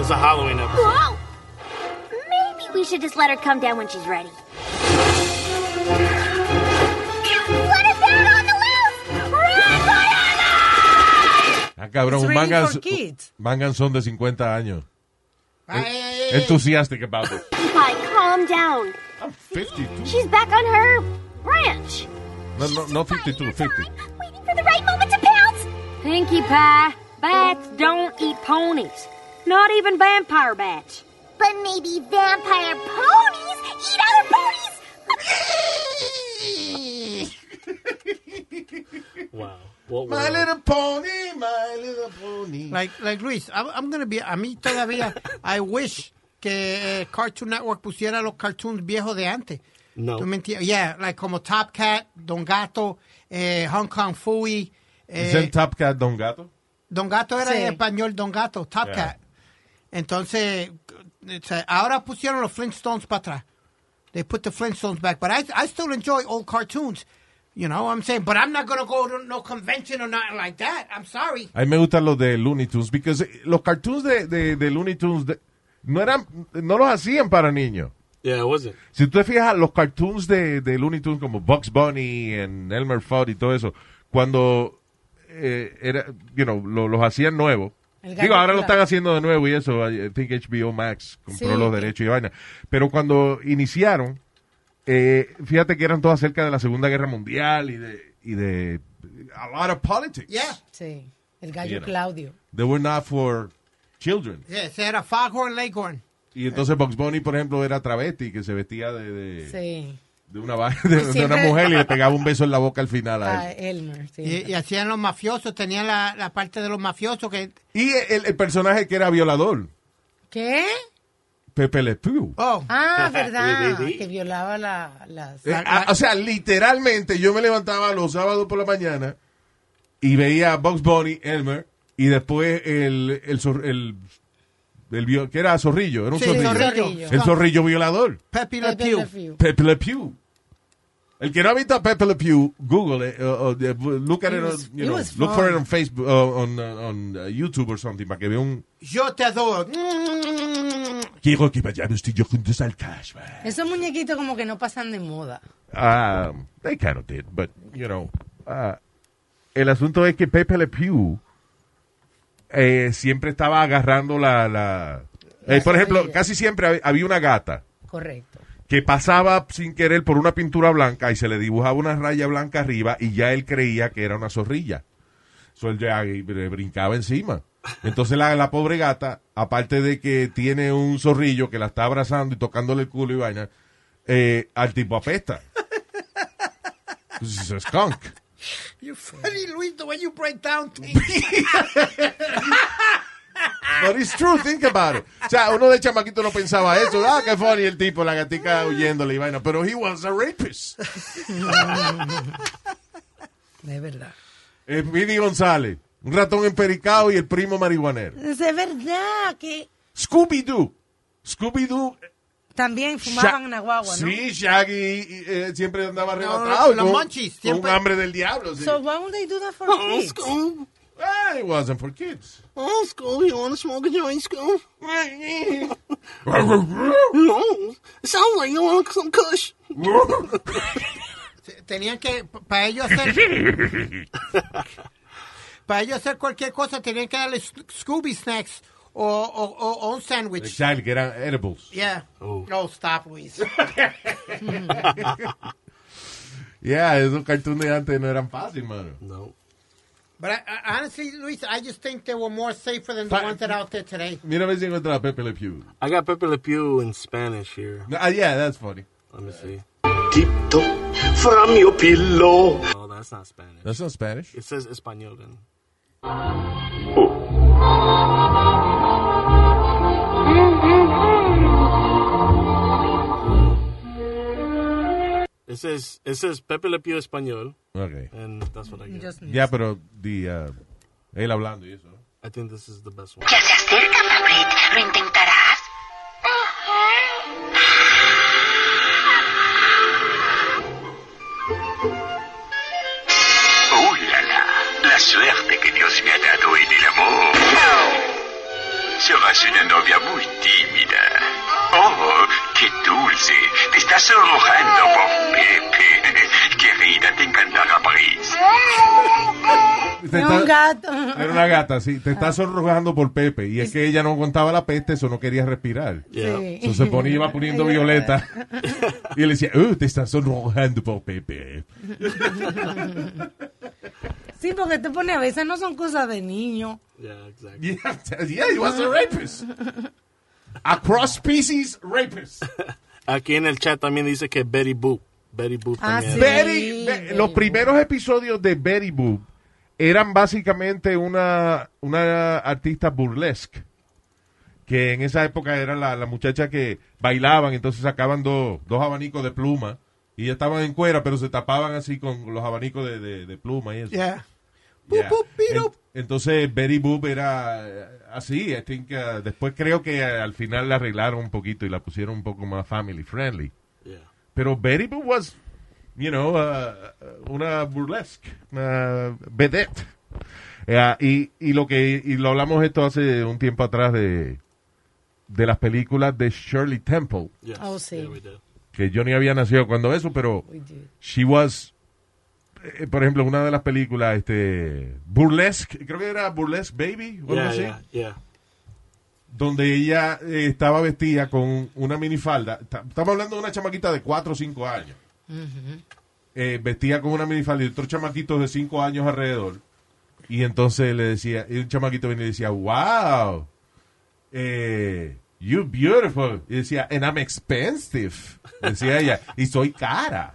It's a Halloween episode. Whoa! Maybe we should just let her come down when she's ready. Let us out on the loose! Run, Diana! Ah, cabrón, kids. mangan son de 50 años. Enthusiastic about it. Pi, calm down. I'm 52. She's back on her ranch. No, no, no 52, 50. Waiting for the right moment to pounce. Pinkie Pie, bats don't eat ponies. Not even vampire bats. But maybe vampire ponies eat other ponies. Wow. What My world? little pony, my little pony. Like, like Luis, I'm, I'm gonna be, a mí todavía, I wish que eh, Cartoon Network pusiera los cartoons viejos de antes. No. ¿Tú me entiendes? Yeah, like como Top Cat, Don Gato, eh, Hong Kong Fooey. eh, ¿Es el Top Cat Don Gato? Don Gato era Sí. en español Don Gato, Top Yeah. Cat. Entonces, o sea, ahora pusieron los Flintstones para atrás. They put the Flintstones back. But I, I still enjoy old cartoons. You know what I'm saying? But I'm not going to go to no convention or nothing like that. I'm sorry. A mí me gustan los de Looney Tunes, porque los cartoons de, de, de Looney Tunes de- no eran, no los hacían para niños. Yeah, it wasn't. Si tú te fijas, los cartoons de, de Looney Tunes como Bugs Bunny and Elmer Fudd y todo eso, cuando eh, era, you know, lo- los hacían nuevos. Digo, ahora lo están haciendo de nuevo y eso, I think HBO Max compró Sí. los derechos y vaina. Pero cuando iniciaron, eh, fíjate que eran todos acerca de la Segunda Guerra Mundial y de, y de a lot of politics. Yeah. Sí, el gallo You know. Claudio. They were not for children. Yeah, ese era Foghorn Leghorn. Y entonces Bugs Bunny, por ejemplo, era travesti, que se vestía de, de, Sí. de una, de, de una mujer y le pegaba un beso en la boca al final a Ah, él. Elmer, sí. Y, y hacían los mafiosos, tenían la, la parte de los mafiosos que... Y el, el personaje que era violador, ¿Qué? Pepe Le Pew. Oh. Ah, verdad. Que violaba la, las... Eh, a- o sea, literalmente yo me levantaba los sábados por la mañana y veía a Bugs Bunny, Elmer, y después el, el, el, el que era zorrillo, era un Sí, zorrillo. zorrillo. El zorrillo violador. Pepe Le Pepe Pew. Le Pew. Pepe Le Pew. El que no ha visto a Pepe Le Pew, Google it, uh, uh, uh, look at it, was- on, you he know, was look for it on Facebook, uh, on, uh, on uh, YouTube or something, para que vea un... Yo te adoro. Quiero que vayamos tú y yo juntos al cash. Esos muñequitos como que no pasan de moda. Um, they kind of did, but, you know, uh, el asunto es que Pepe Le Pew eh, siempre estaba agarrando la... la eh, por ejemplo, casi siempre hab- había una gata Correcto. que pasaba sin querer por una pintura blanca y se le dibujaba una raya blanca arriba y ya él creía que era una zorrilla. So él ya eh, brincaba encima. Entonces la, la pobre gata, aparte de que tiene un zorrillo que la está abrazando y tocándole el culo y vaina, eh, al tipo apesta. A skunk. You're funny, Luis, the way you break down things. But it's true, think about it. O sea, uno de chamaquito no pensaba eso. Ah, qué funny el tipo, la gatica huyéndole y vaina. Pero he was a rapist. De verdad. Eh, Speedy González, un ratón empericado y el primo marihuanero. Es de verdad que Scooby-Doo. Scooby-Doo. también fumaban en la guagua, ¿no? Sí, Shaggy eh, siempre andaba No, arrebatado. los con- munchies, Con siempre- un hambre del diablo. sí. So why would they do that for Oh, kids? Scoob. Ah, it wasn't for kids. Oh, Scoob, you want to smoke a joint, Scoob? no, it sounds like you want some kush. Tenían que, para ellos hacer, para ellos hacer cualquier cosa, tenían que darle Sc- Scooby snacks o, o, o, o un sándwich. Exactly, que eran edibles. Yeah. Oh. stop, Luis. Yeah, esos cartoons de antes no eran fáciles, mano. No. But I, I, honestly, Luis, I just think they were more safer than the ones that are out there today. Mira a ver si encuentra a Pepe Le Pew. I got Pepe Le Pew in Spanish here. Ah, yeah, that's funny. Let me see. Tiptoe from your pillow. Oh, that's not Spanish. That's not Spanish. It says Espanol then. It says it says Pepe Le Pew Español, Okay. and that's what I get. Just Ya, pero di, uh, él hablando y eso. I think this is the best one. Ya se acerca, Fabrit. ¿Lo intentarás? La, suerte que Dios me ha dado en el amor. Serás una novia muy tímida. Oh, qué dulce. Te estás sonrojando por Pepe. Querida, te encantará París. Te está- un gato. Era una gata, sí. Te está sonrojando por Pepe. Y es que ella no aguantaba la peste, eso no quería respirar. Yeah. Sí. Entonces se ponía, iba poniendo violeta. Y él decía, oh, te estás sonrojando por Pepe. Sí, porque te pone a veces no son cosas de niño. Yeah, exactly. Yeah, yeah, he was a rapist. A cross-species rapist. Aquí en el chat también dice que Betty Boop. Betty Boop Ah, también. sí. Betty, Be- los primeros episodios de Betty Boop eran básicamente una, una artista burlesque. Que en esa época era la, la muchacha que bailaban, entonces sacaban dos dos abanicos de pluma. Y ya estaban en cuera, pero se tapaban así con los abanicos de, de, de pluma y eso. Yeah. Yeah. En- entonces Betty Boop era eh, así. I think, uh, después creo que eh, al final la arreglaron un poquito y la pusieron un poco más family friendly. Yeah. Pero Betty Boop was, you know, uh, una burlesque, una vedette. Y, y lo que y lo hablamos esto hace un tiempo atrás de de las películas de Shirley Temple, Yes. Oh, sí. Yeah, we did. que yo ni había nacido cuando eso, pero she was eh, por ejemplo, una de las películas este Burlesque, creo que era Burlesque Baby o algo así, yeah, yeah. donde ella eh, estaba vestida con una minifalda. Ta- Estamos hablando de una chamaquita de 4 o 5 años. eh, vestía con una minifalda y otros chamaquitos de 5 años alrededor. Y entonces le decía, y un chamaquito venía y decía, wow, eh, you're beautiful. Y decía, and I'm expensive. Decía ella, y soy cara.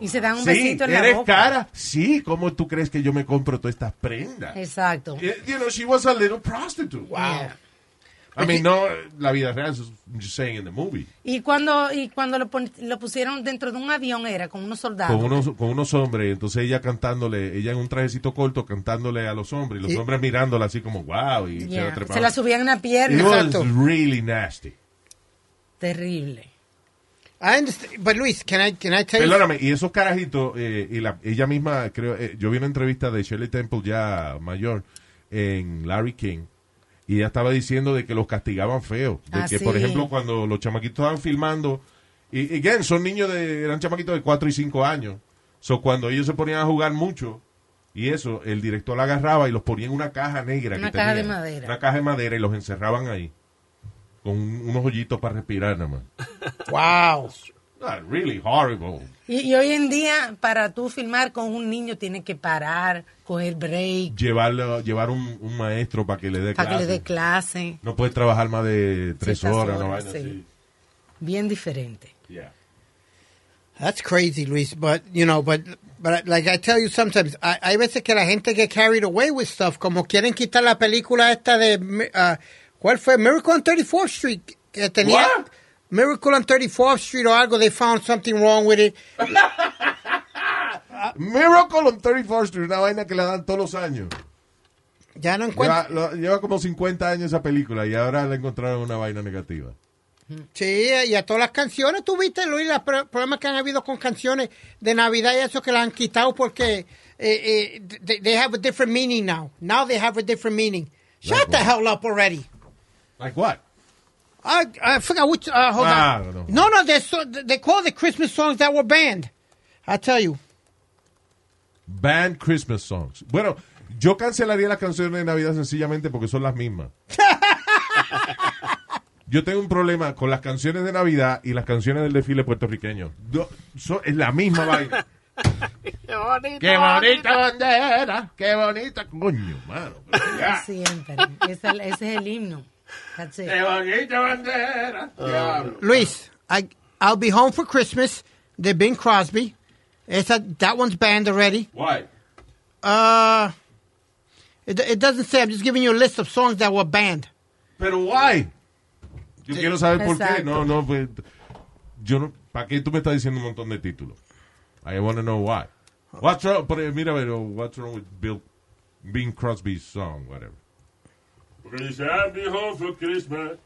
Y se dan un sí, besito en la ¿eres boca. cara? Sí, ¿cómo tú crees que yo me compro todas estas prendas? Exacto. You know, she was a little prostitute. Wow. I mean, no la vida real, I'm just saying in the movie. Y cuando, y cuando lo, pon- lo pusieron dentro de un avión era con unos soldados. Con unos, con unos hombres, entonces ella cantándole, ella en un trajecito corto cantándole a los hombres, y los Y- hombres mirándola así como, wow, y Yeah. se trepaban. Se la subían en It pierna. was really nasty. Terrible. I understand, but Luis, can I, can I tell you? Perdóname, y esos carajitos, eh, y la, ella misma, creo, eh, yo vi una entrevista de Shirley Temple ya mayor en Larry King, y ella estaba diciendo de que los castigaban feo. De Ah, que, sí. por ejemplo, cuando los chamaquitos estaban filmando, y, again, son niños de, eran chamaquitos de 4 y 5 años. So, cuando ellos se ponían a jugar mucho, y eso, el director la agarraba y los ponía en una caja negra. Una que caja de tenían. madera. Una caja de madera y los encerraban ahí. Con unos hoyitos para respirar nada más. Wow. Really horrible. Y, y hoy en día, para tú filmar con un niño, tienes que parar, coger break, llevarlo, llevar un, un maestro para que le dé para que clase. le dé clase. No puedes trabajar más de tres Ciertas horas, horas, vaina sí. así. Bien diferente. Yeah. That's crazy, Luis. But you know, but but like I tell you sometimes, I, hay veces que la gente get carried away with stuff, como quieren quitar la película esta de uh, ¿cuál fue? Miracle on 34th Street que tenía What? Miracle on 34th Street o algo. They found something wrong with it. Miracle on 34th Street, una vaina que le dan todos los años. Ya no Lleva, encuentro. lo- lleva como 50 años esa película y ahora le encontraron una vaina negativa. Sí, y a todas las canciones, tú viste, Luis, los pro- problemas que han habido con canciones de Navidad y eso que las han quitado porque eh, eh, they have a different meaning now. Now they have a different meaning. Shut the hell up already. Like what? I, I forgot which. Uh, hold Ah, on. no. No, no, they so, they call the Christmas songs that were banned. I tell you. Banned Christmas songs. Bueno, yo cancelaría las canciones de Navidad sencillamente porque son las mismas. Yo tengo un problema con las canciones de Navidad y las canciones del desfile puertorriqueño. Yo- so- es la misma vaina. Qué bonito. Qué bonita bandera, qué bonita. Coño, mano. Siempre. Ese, ese es el himno. That's it. Qué bonita bandera. Diablo. Luis, I I'll be home for Christmas. The Bing Crosby. Esa, that one's banned already. Why? Uh, it, it doesn't say. I'm just giving you a list of songs that were banned. Pero why? Yo quiero saber por qué. No, no, pues, yo no, ¿para qué tú me estás diciendo un montón de títulos? I want to know why. What's wrong? Pero mira, pero what's wrong with Bill, Bing Crosby's song, whatever. Porque dice, I'll be home for Christmas,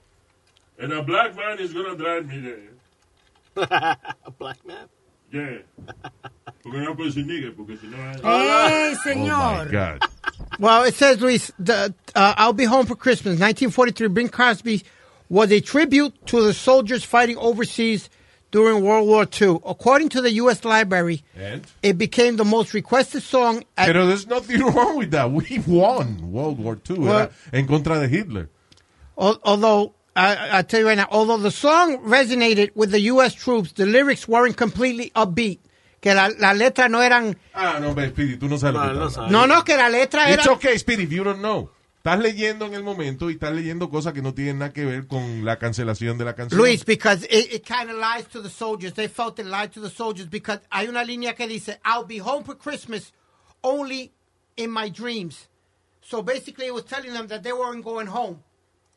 and a black man is gonna drive me there. A black man. Yeah. Porque no puedo decir nigga, porque si no... ¡Ey, Oh my God. Well, it says, Luis, the, uh, I'll Be Home for Christmas, 1943. Bing Crosby was a tribute to the soldiers fighting overseas during World War II. According to the U.S. Library, And? it became the most requested song. At, Pero there's nothing wrong with that. We won World War II Well- en contra de Hitler. although, I, I tell you right now, although the song resonated with the U.S. troops, the lyrics weren't completely upbeat. Que la, la letra no eran. Ah, no, but Speedy, tú no sabes lo No, que no estás. No, no, que la letra era. It's okay, Speedy, if you don't know. Estás leyendo en el momento y estás leyendo cosas que no tienen nada que ver con la cancelación de la canción. Luis, because it, it kind of lies to the soldiers. They felt it lied to the soldiers because hay una línea que dice, I'll be home for Christmas only in my dreams. So basically it was telling them that they weren't going home,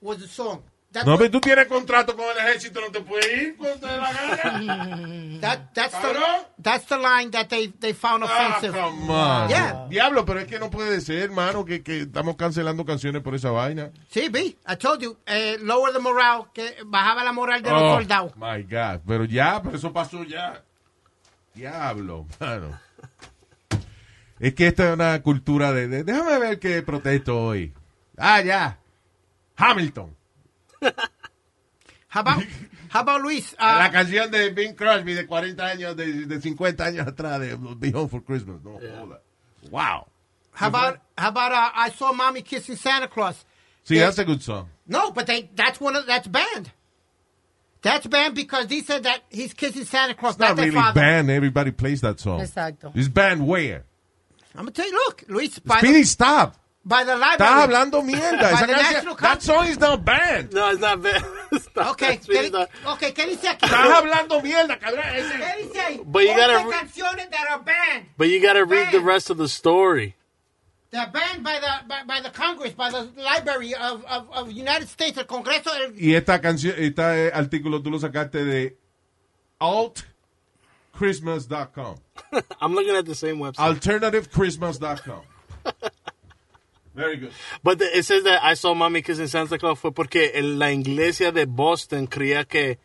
was the song. No, pero tú tienes contrato con el ejército, no te puedes ir cuando te dé la gana. that, that's, the, that's the line that they, they found Ah, offensive. come on. Yeah. Diablo, pero es que no puede ser, hermano, que, que estamos cancelando canciones por esa vaina. Sí, B, I told you, eh, lower the morale, que bajaba la moral de los Oh, soldados. my God. Pero ya, pero eso pasó ya. Diablo, mano. Es que esta es una cultura de, de- Déjame ver qué protesto hoy. Ah, ya. Hamilton. How about, how about Luis? uh, La canción de Bing Crosby de 40 años, de, de 50 años atrás, de Be Home for Christmas. No, joda. Wow. how about, how about uh, I saw mommy kissing Santa Claus? See, Yeah. that's a good song. No, but they that's one of that's banned. That's banned because he said that he's kissing Santa Claus, It's not not really father. banned. Everybody plays that song. Exacto. It's banned where? I'm gonna tell you, look, Luis, by Speedy, the, stop. By the library. Estás hablando mierda. By Esa the canción- National that song is not banned. No, it's not bad. Ok, ¿qué, okay, ¿qué dice aquí? Estás hablando mierda, cabrón. ¿Qué dice ahí? But you gotta Once re- canciones that are banned. But you gotta read the rest of the story. They're banned by the, by, by the Congress, by the Library of, of, of United States, el Congreso del... Y esta canción, este artículo tú lo sacaste de altchristmas.com. I'm looking at the same website. Alternativechristmas.com. Very good. But the- it says that I saw Mommy kissing Santa Claus fue porque en la iglesia de Boston creía que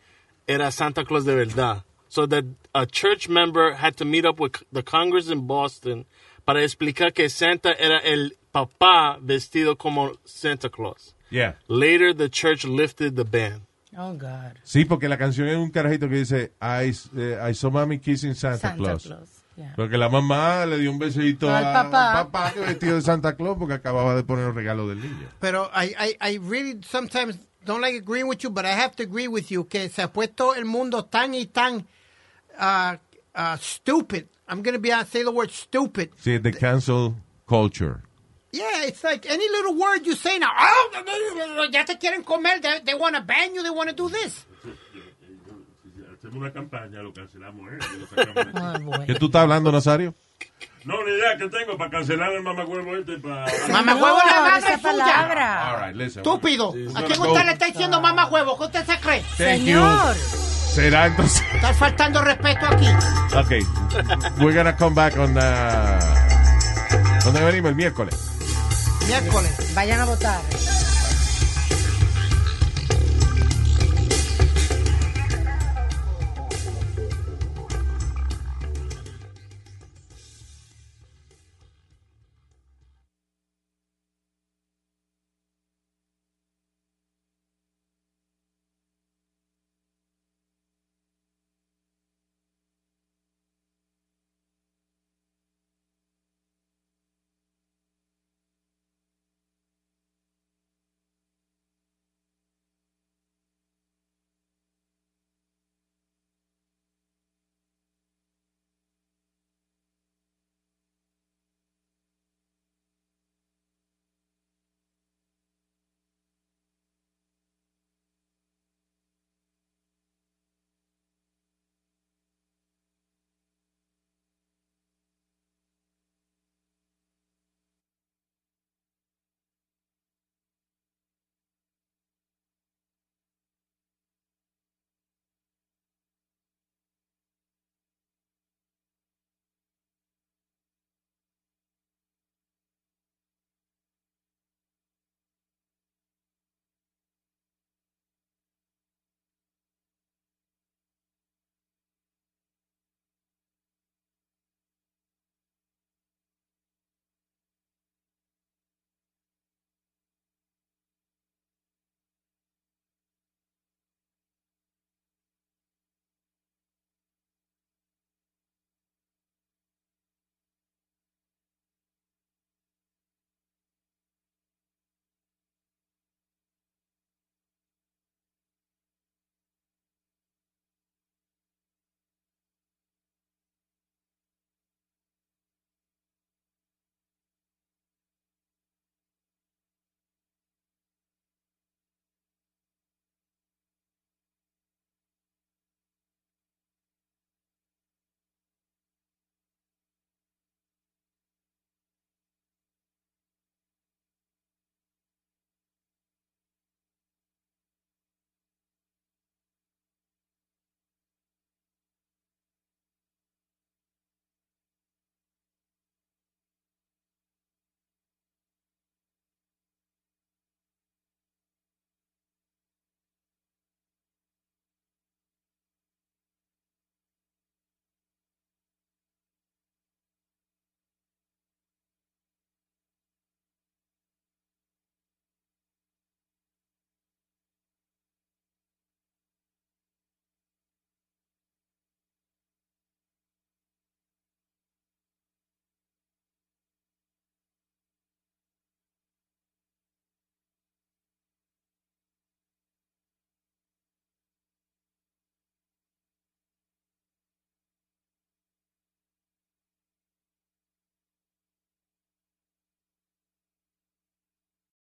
era Santa Claus de verdad. So that a church member had to meet up with the Congress in Boston para explicar que Santa era el papá vestido como Santa Claus. Yeah. Later, the church lifted the ban. Oh, God. Sí, porque la canción es un carajito que dice I, eh, I saw mommy kissing Santa, Santa Claus. Claus, yeah. Porque la mamá le dio un besito Al a- papá. al papá que vestido de Santa Claus porque acababa de poner el regalo del niño. Pero I, I, I really sometimes don't like agreeing with you, but I have to agree with you que se ha puesto el mundo tan y tan uh, uh, stupid. I'm going to be say the word stupid. Sí, the cancel culture. Yeah, it's like any little word you say now. Oh, ya te quieren comer. They, they want to ban you. They want to do this. Hacemos una campaña, lo cancelamos, ¿eh? Lo sacamos. ¿Qué tú estás hablando, Nazario? No, ni idea que tengo para cancelar el mamacuevo este para... Es la madre esa suya. palabra. All right, listen. Estúpido. ¿A quién go. usted le está diciendo mamá huevo? ¿Qué usted se cree? Thank you. Será entonces. Está faltando respeto aquí. Okay. We're gonna come back on the... ¿Dónde venimos? El miércoles. Miércoles. Vayan a votar.